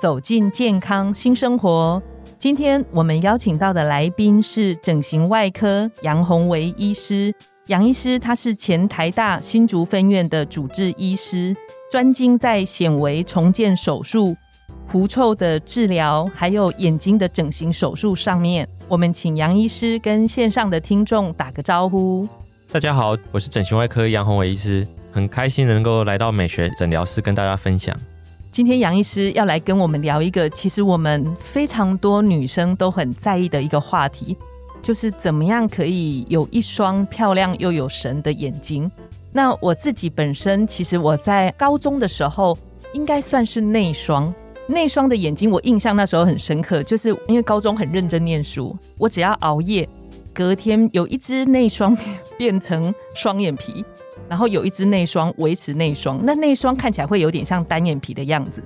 走进健康新生活。今天我们邀请到的来宾是整形外科杨宏维医师。杨医师他是前台大新竹分院的主治医师，专精在显微重建手术、狐臭的治疗，还有眼睛的整形手术上面。我们请杨医师跟线上的听众打个招呼。大家好，我是整形外科杨宏维医师，很开心能够来到美学诊疗室跟大家分享。今天杨医师要来跟我们聊一个，其实我们非常多女生都很在意的一个话题，就是怎么样可以有一双漂亮又有神的眼睛。那我自己本身，其实我在高中的时候应该算是内双，内双的眼睛我印象那时候很深刻，就是因为高中很认真念书，我只要熬夜，隔天有一只内双变成双眼皮。然后有一只内双维持内双，那内双看起来会有点像单眼皮的样子，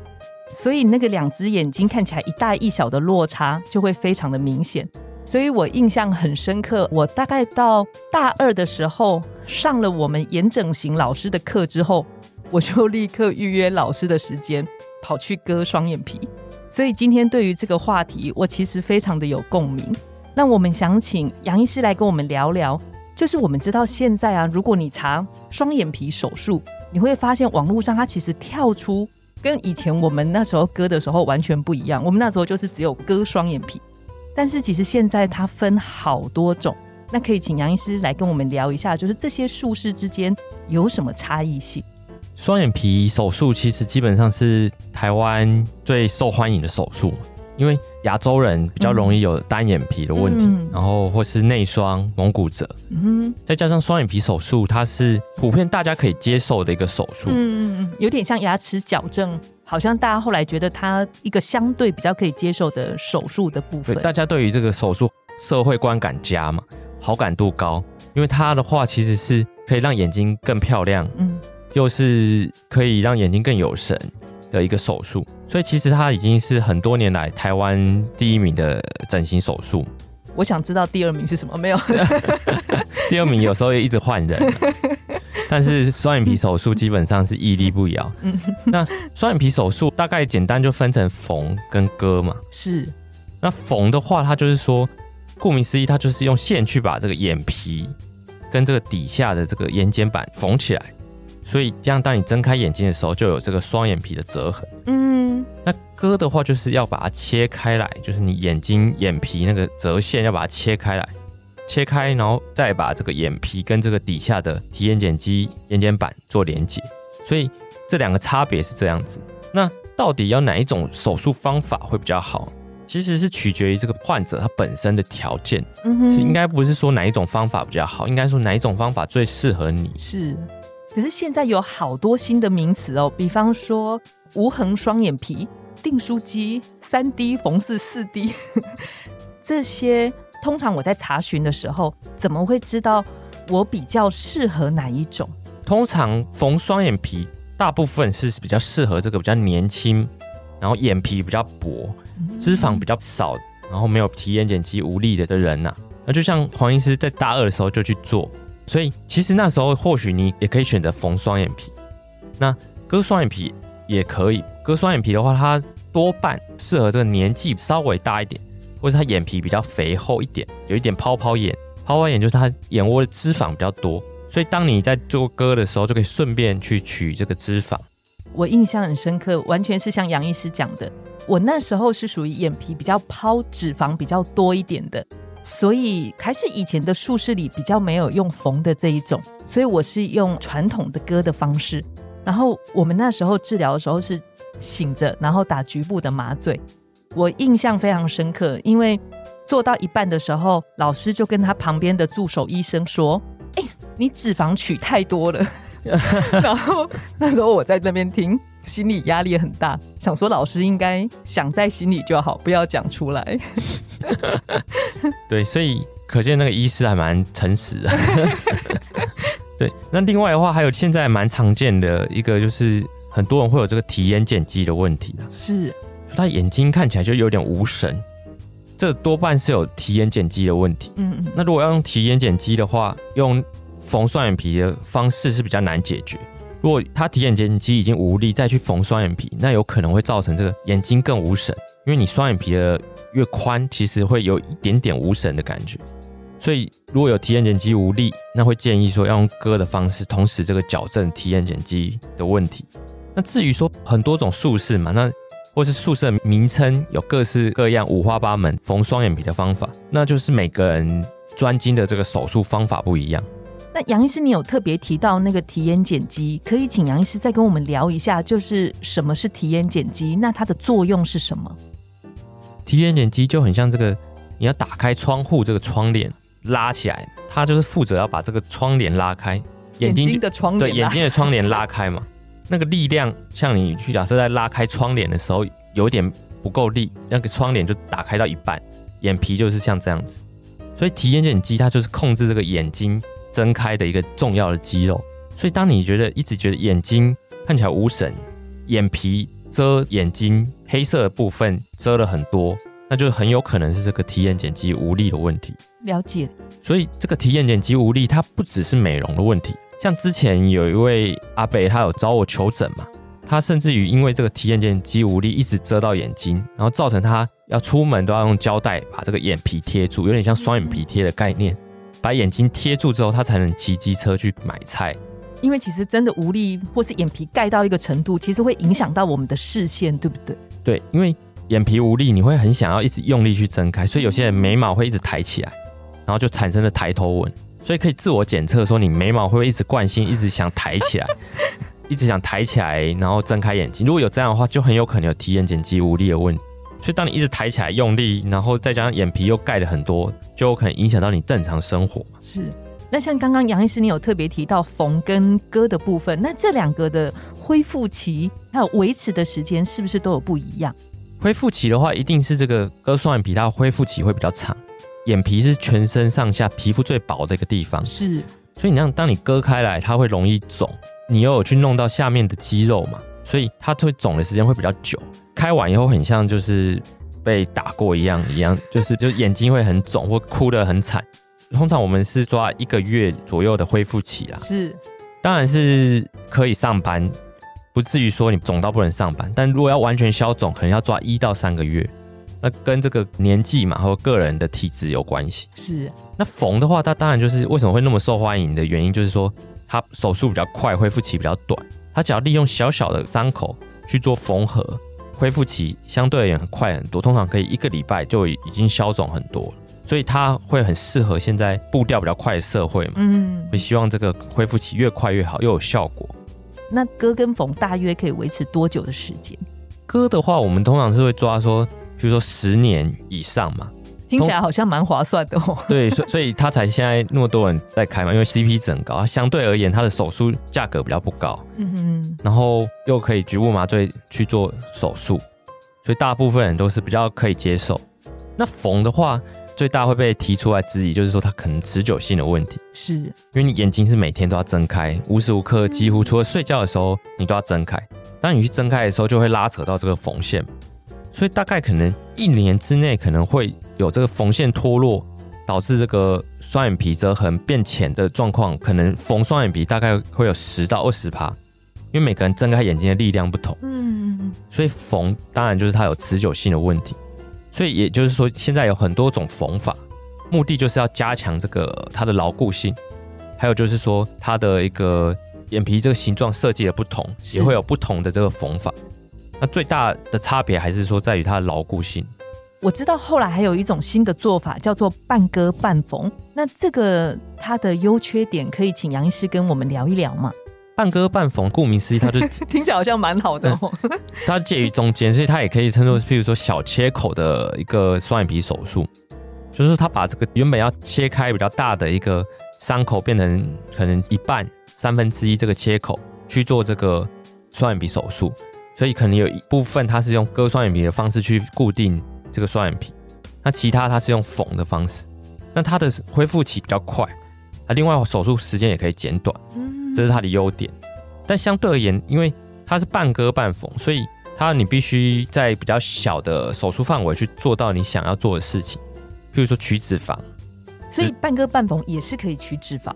所以那个两只眼睛看起来一大一小的落差就会非常的明显。所以我印象很深刻，我大概到大二的时候上了我们眼整形老师的课之后，我就立刻预约老师的时间跑去割双眼皮。所以今天对于这个话题，我其实非常的有共鸣。那我们想请杨医师来跟我们聊聊。就是我们知道现在啊，如果你查双眼皮手术，你会发现网络上它其实跳出跟以前我们那时候割的时候完全不一样。我们那时候就是只有割双眼皮，但是其实现在它分好多种。那可以请杨医师来跟我们聊一下，就是这些术式之间有什么差异性？双眼皮手术其实基本上是台湾最受欢迎的手术，因为。亚洲人比较容易有单眼皮的问题，然后或是内双、蒙古褶，嗯再加上双眼皮手术，它是普遍大家可以接受的一个手术。嗯嗯嗯，有点像牙齿矫正，好像大家后来觉得它一个相对比较可以接受的手术的部分。大家对于这个手术社会观感佳嘛，好感度高，因为它的话其实是可以让眼睛更漂亮，嗯，又是可以让眼睛更有神。的一个手术，所以其实它已经是很多年来台湾第一名的整形手术。我想知道第二名是什么？没有，第二名有时候也一直换人。但是双眼皮手术基本上是屹立不摇。嗯，那双眼皮手术大概简单就分成缝跟割嘛。是，那缝的话，它就是说，顾名思义，它就是用线去把这个眼皮跟这个底下的这个眼睑板缝起来。所以这样，当你睁开眼睛的时候，就有这个双眼皮的折痕。嗯，那割的话，就是要把它切开来，就是你眼睛眼皮那个折线要把它切开来，切开，然后再把这个眼皮跟这个底下的提眼睑肌、眼睑板做连接。所以这两个差别是这样子。那到底要哪一种手术方法会比较好？其实是取决于这个患者他本身的条件。嗯是应该不是说哪一种方法比较好，应该说哪一种方法最适合你。是。可是现在有好多新的名词哦，比方说无痕双眼皮、订书机、三 D 缝式、四 D，这些通常我在查询的时候，怎么会知道我比较适合哪一种？通常缝双眼皮，大部分是比较适合这个比较年轻，然后眼皮比较薄、脂肪比较少，然后没有提眼睑肌无力的的人呐。那就像黄医师在大二的时候就去做。所以其实那时候或许你也可以选择缝双眼皮，那割双眼皮也可以。割双眼皮的话，它多半适合这个年纪稍微大一点，或者他眼皮比较肥厚一点，有一点泡泡眼。泡泡眼就是他眼窝的脂肪比较多，所以当你在做割的时候，就可以顺便去取这个脂肪。我印象很深刻，完全是像杨医师讲的，我那时候是属于眼皮比较抛脂肪比较多一点的。所以还是以前的术式里比较没有用缝的这一种，所以我是用传统的割的方式。然后我们那时候治疗的时候是醒着，然后打局部的麻醉。我印象非常深刻，因为做到一半的时候，老师就跟他旁边的助手医生说：“哎，你脂肪取太多了。” 然后那时候我在那边听，心理压力很大，想说老师应该想在心里就好，不要讲出来。对，所以可见那个医师还蛮诚实的。对，那另外的话，还有现在蛮常见的一个，就是很多人会有这个提眼睑肌的问题是，他眼睛看起来就有点无神，这多半是有提眼睑肌的问题。嗯嗯。那如果要用提眼睑肌的话，用缝双眼皮的方式是比较难解决。如果他提眼睑肌已经无力，再去缝双眼皮，那有可能会造成这个眼睛更无神，因为你双眼皮的越宽，其实会有一点点无神的感觉。所以如果有提眼睑肌无力，那会建议说要用割的方式，同时这个矫正提眼睑肌的问题。那至于说很多种术式嘛，那或是术式名称有各式各样、五花八门缝双眼皮的方法，那就是每个人专精的这个手术方法不一样。那杨医师，你有特别提到那个提眼睑肌，可以请杨医师再跟我们聊一下，就是什么是提眼睑肌？那它的作用是什么？提眼睑肌就很像这个，你要打开窗户，这个窗帘拉起来，它就是负责要把这个窗帘拉开，眼睛的窗对眼睛的窗帘拉开嘛。那个力量，像你去假设在拉开窗帘的时候，有点不够力，那个窗帘就打开到一半，眼皮就是像这样子。所以提眼睑肌它就是控制这个眼睛。睁开的一个重要的肌肉，所以当你觉得一直觉得眼睛看起来无神，眼皮遮眼睛黑色的部分遮了很多，那就很有可能是这个提眼睑肌无力的问题。了解。所以这个提眼睑肌无力，它不只是美容的问题。像之前有一位阿北，他有找我求诊嘛，他甚至于因为这个提眼睑肌无力，一直遮到眼睛，然后造成他要出门都要用胶带把这个眼皮贴住，有点像双眼皮贴的概念。把眼睛贴住之后，他才能骑机车去买菜。因为其实真的无力，或是眼皮盖到一个程度，其实会影响到我们的视线，对不对？对，因为眼皮无力，你会很想要一直用力去睁开，所以有些人眉毛会一直抬起来，然后就产生了抬头纹。所以可以自我检测说，你眉毛会不会一直惯性，一直想抬起来，一直想抬起来，然后睁开眼睛。如果有这样的话，就很有可能有提眼睑肌无力的问题。所以，当你一直抬起来用力，然后再加上眼皮又盖了很多，就有可能影响到你正常生活嘛。是。那像刚刚杨医师，你有特别提到缝跟割的部分，那这两个的恢复期还有维持的时间，是不是都有不一样？恢复期的话，一定是这个割双眼皮，它恢复期会比较长。眼皮是全身上下皮肤最薄的一个地方，是。所以你让当你割开来，它会容易肿，你又有去弄到下面的肌肉嘛，所以它会肿的时间会比较久。开完以后很像就是被打过一样，一样就是就眼睛会很肿或哭得很惨。通常我们是抓一个月左右的恢复期啦，是，当然是可以上班，不至于说你肿到不能上班。但如果要完全消肿，可能要抓一到三个月。那跟这个年纪嘛，或个人的体质有关系。是，那缝的话，它当然就是为什么会那么受欢迎的原因，就是说它手术比较快，恢复期比较短。它只要利用小小的伤口去做缝合。恢复期相对而言很快很多，通常可以一个礼拜就已经消肿很多了，所以它会很适合现在步调比较快的社会嘛。嗯，会希望这个恢复期越快越好，又有效果。那割跟缝大约可以维持多久的时间？割的话，我们通常是会抓说，比如说十年以上嘛。听起来好像蛮划算的哦。对，所所以他才现在那么多人在开嘛，因为 CP 值很高，相对而言它的手术价格比较不高，嗯哼，然后又可以局部麻醉去做手术，所以大部分人都是比较可以接受。那缝的话，最大会被提出来质疑，就是说它可能持久性的问题，是因为你眼睛是每天都要睁开，无时无刻几乎除了睡觉的时候你都要睁开，当你去睁开的时候就会拉扯到这个缝线，所以大概可能一年之内可能会。有这个缝线脱落，导致这个双眼皮折痕变浅的状况，可能缝双眼皮大概会有十到二十趴，因为每个人睁开眼睛的力量不同，嗯，所以缝当然就是它有持久性的问题，所以也就是说现在有很多种缝法，目的就是要加强这个它的牢固性，还有就是说它的一个眼皮这个形状设计的不同，也会有不同的这个缝法，那最大的差别还是说在于它的牢固性。我知道后来还有一种新的做法，叫做半割半缝。那这个它的优缺点，可以请杨医师跟我们聊一聊吗？半割半缝，顾名思义，它就 听起来好像蛮好的。它介于中间，所以它也可以称作，譬如说小切口的一个双眼皮手术，就是它把这个原本要切开比较大的一个伤口，变成可能一半、三分之一这个切口去做这个双眼皮手术。所以可能有一部分它是用割双眼皮的方式去固定这个双眼皮，那其他它是用缝的方式，那它的恢复期比较快，啊，另外手术时间也可以减短，嗯这是它的优点。但相对而言，因为它是半割半缝，所以它你必须在比较小的手术范围去做到你想要做的事情，譬如说取脂肪。所以半割半缝也是可以取脂肪。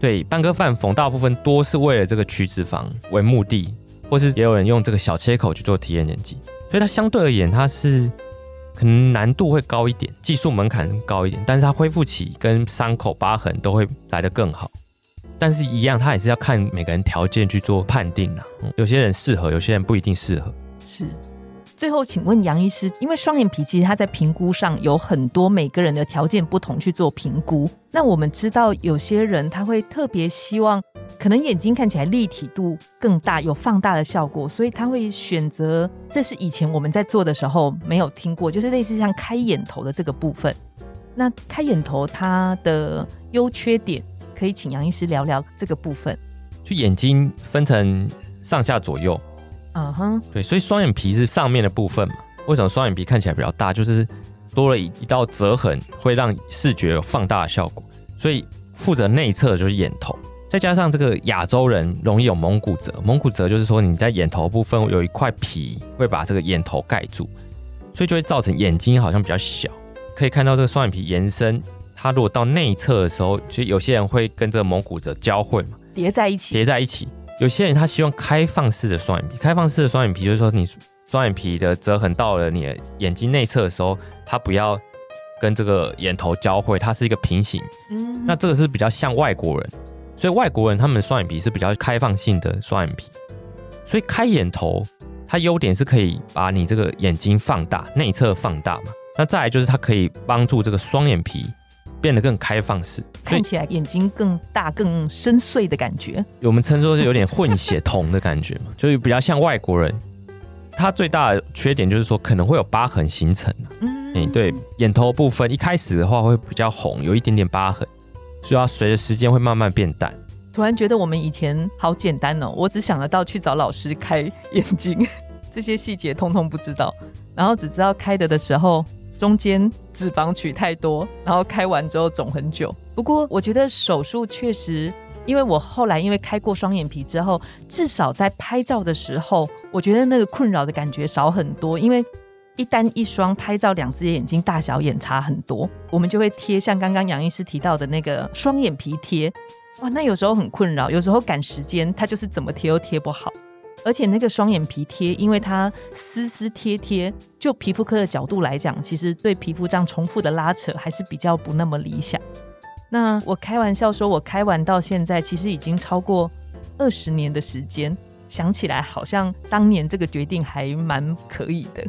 对，半割半缝大部分多是为了这个取脂肪为目的，或是也有人用这个小切口去做提眼睑肌，所以它相对而言它是可能难度会高一点，技术门槛高一点，但是它恢复期跟伤口疤痕都会来得更好。但是，一样，它也是要看每个人条件去做判定的、嗯有些人适合，有些人不一定适合。是。最后，请问杨医师，因为双眼皮其实它在评估上有很多每个人的条件不同去做评估。那我们知道有些人他会特别希望，可能眼睛看起来立体度更大，有放大的效果，所以他会选择，这是以前我们在做的时候没有听过，就是类似像开眼头的这个部分。那开眼头它的优缺点，可以请杨医师聊聊这个部分。就眼睛分成上下左右，嗯哼，对，所以双眼皮是上面的部分嘛。为什么双眼皮看起来比较大？就是多了一一道折痕，会让视觉有放大的效果。所以负责内侧的就是眼头，再加上这个亚洲人容易有蒙古褶，蒙古褶就是说你在眼头部分有一块皮会把这个眼头盖住，所以就会造成眼睛好像比较小。可以看到这个双眼皮延伸，它如果到内侧的时候，其实有些人会跟这个蒙古褶交汇嘛。叠在一起。叠在一起。有些人他希望开放式的双眼皮，开放式的双眼皮就是说你双眼皮的折痕到了你的眼睛内侧的时候，它不要跟这个眼头交汇，它是一个平行。嗯那这个是比较像外国人，所以外国人他们的双眼皮是比较开放性的双眼皮，所以开眼头它优点是可以把你这个眼睛放大，内侧放大嘛。那再来就是它可以帮助这个双眼皮变得更开放式，看起来眼睛更大、更深邃的感觉。我们称作是有点混血瞳的感觉嘛，就是比较像外国人。它最大的缺点就是说可能会有疤痕形成嗯，对，眼头部分一开始的话会比较红，有一点点疤痕，所以要随着时间会慢慢变淡。突然觉得我们以前好简单哦，我只想得到去找老师开眼睛，这些细节通通不知道，然后只知道开的的时候中间脂肪取太多，然后开完之后肿很久。不过我觉得手术确实，因为我后来因为开过双眼皮之后，至少在拍照的时候，我觉得那个困扰的感觉少很多，因为。一单一双拍照，两只眼睛大小眼差很多，我们就会贴像刚刚杨医师提到的那个双眼皮贴，哇，那有时候很困扰，有时候赶时间，它就是怎么贴都贴不好。而且那个双眼皮贴，因为它撕撕贴贴，就皮肤科的角度来讲，其实对皮肤这样重复的拉扯还是比较不那么理想。那我开玩笑说，我开完到现在，其实已经超过二十年的时间，想起来好像当年这个决定还蛮可以的。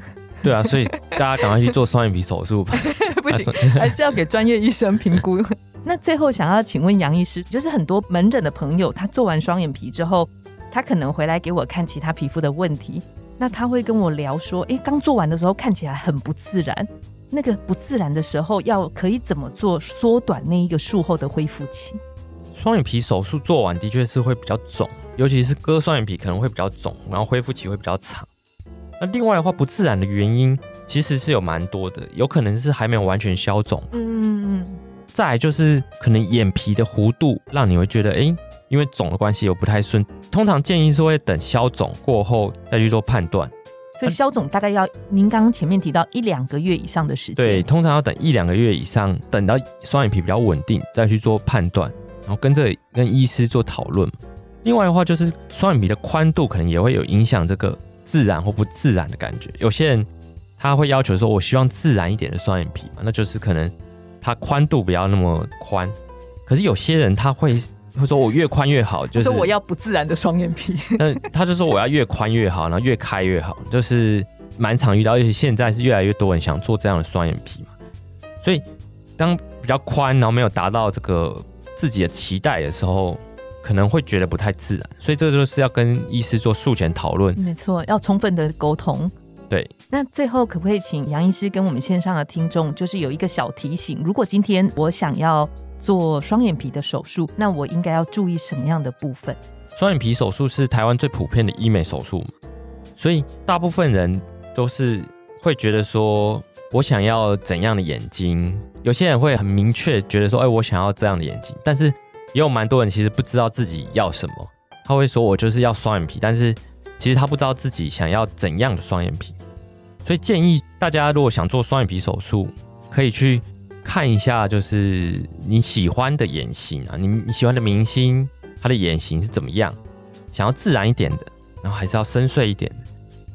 对啊，所以大家赶快去做双眼皮手术吧。不行，还是要给专业医生评估。那最后想要请问杨医师，就是很多门诊的朋友，他做完双眼皮之后，他可能回来给我看其他皮肤的问题，那他会跟我聊说，诶，刚做完的时候看起来很不自然，那个不自然的时候要可以怎么做，缩短那一个术后的恢复期？双眼皮手术做完的确是会比较肿，尤其是割双眼皮可能会比较肿，然后恢复期会比较长。那另外的话，不自然的原因其实是有蛮多的，有可能是还没有完全消肿，嗯嗯嗯再来就是可能眼皮的弧度让你会觉得，哎、因为肿的关系又不太顺。通常建议是会等消肿过后再去做判断。所以消肿大概要您刚刚前面提到一两个月以上的时间。对，通常要等一两个月以上，等到双眼皮比较稳定再去做判断，然后跟这跟医师做讨论。另外的话，就是双眼皮的宽度可能也会有影响这个自然或不自然的感觉。有些人他会要求说，我希望自然一点的双眼皮嘛，那就是可能它宽度不要那么宽。可是有些人他会会说，我越宽越好，就是说我要不自然的双眼皮。那他就说我要越宽越好，然后越开越好，就是蛮常遇到，而且现在是越来越多人想做这样的双眼皮嘛。所以当比较宽，然后没有达到这个自己的期待的时候，可能会觉得不太自然。所以这就是要跟医师做术前讨论。没错，要充分的沟通。对，那最后可不可以请杨医师跟我们线上的听众，就是有一个小提醒：如果今天我想要做双眼皮的手术，那我应该要注意什么样的部分？双眼皮手术是台湾最普遍的医美手术嘛，所以大部分人都是会觉得说，我想要怎样的眼睛？有些人会很明确觉得说，哎，我想要这样的眼睛。但是也有蛮多人其实不知道自己要什么，他会说我就是要双眼皮，但是其实他不知道自己想要怎样的双眼皮。所以建议大家如果想做双眼皮手术，可以去看一下，就是你喜欢的眼型啊，你你喜欢的明星他的眼型是怎么样？想要自然一点的，然后还是要深邃一点的。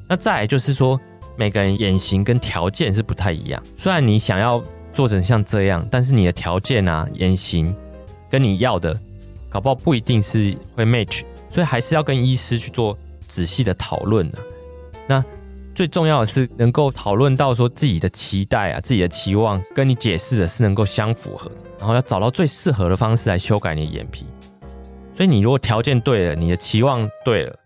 那再来就是说，每个人眼型跟条件是不太一样。虽然你想要做成像这样，但是你的条件啊、眼型跟你要的，搞不好不一定是会 match，所以还是要跟医师去做仔细的讨论的。那最重要的是能够讨论到说自己的期待啊、自己的期望跟你解释的是能够相符合，然后要找到最适合的方式来修改你的眼皮。所以你如果条件对了，你的期望对了，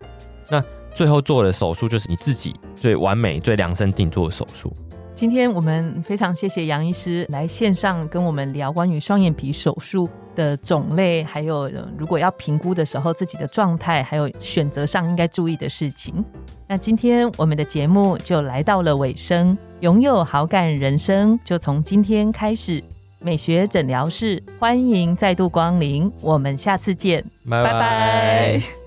那最后做的手术就是你自己最完美、最量身定做的手术。今天我们非常谢谢杨医师来线上跟我们聊关于双眼皮手术的种类，还有如果要评估的时候自己的状态，还有选择上应该注意的事情。那今天我们的节目就来到了尾声，拥有好感人生就从今天开始。美学诊疗室，欢迎再度光临，我们下次见，拜拜。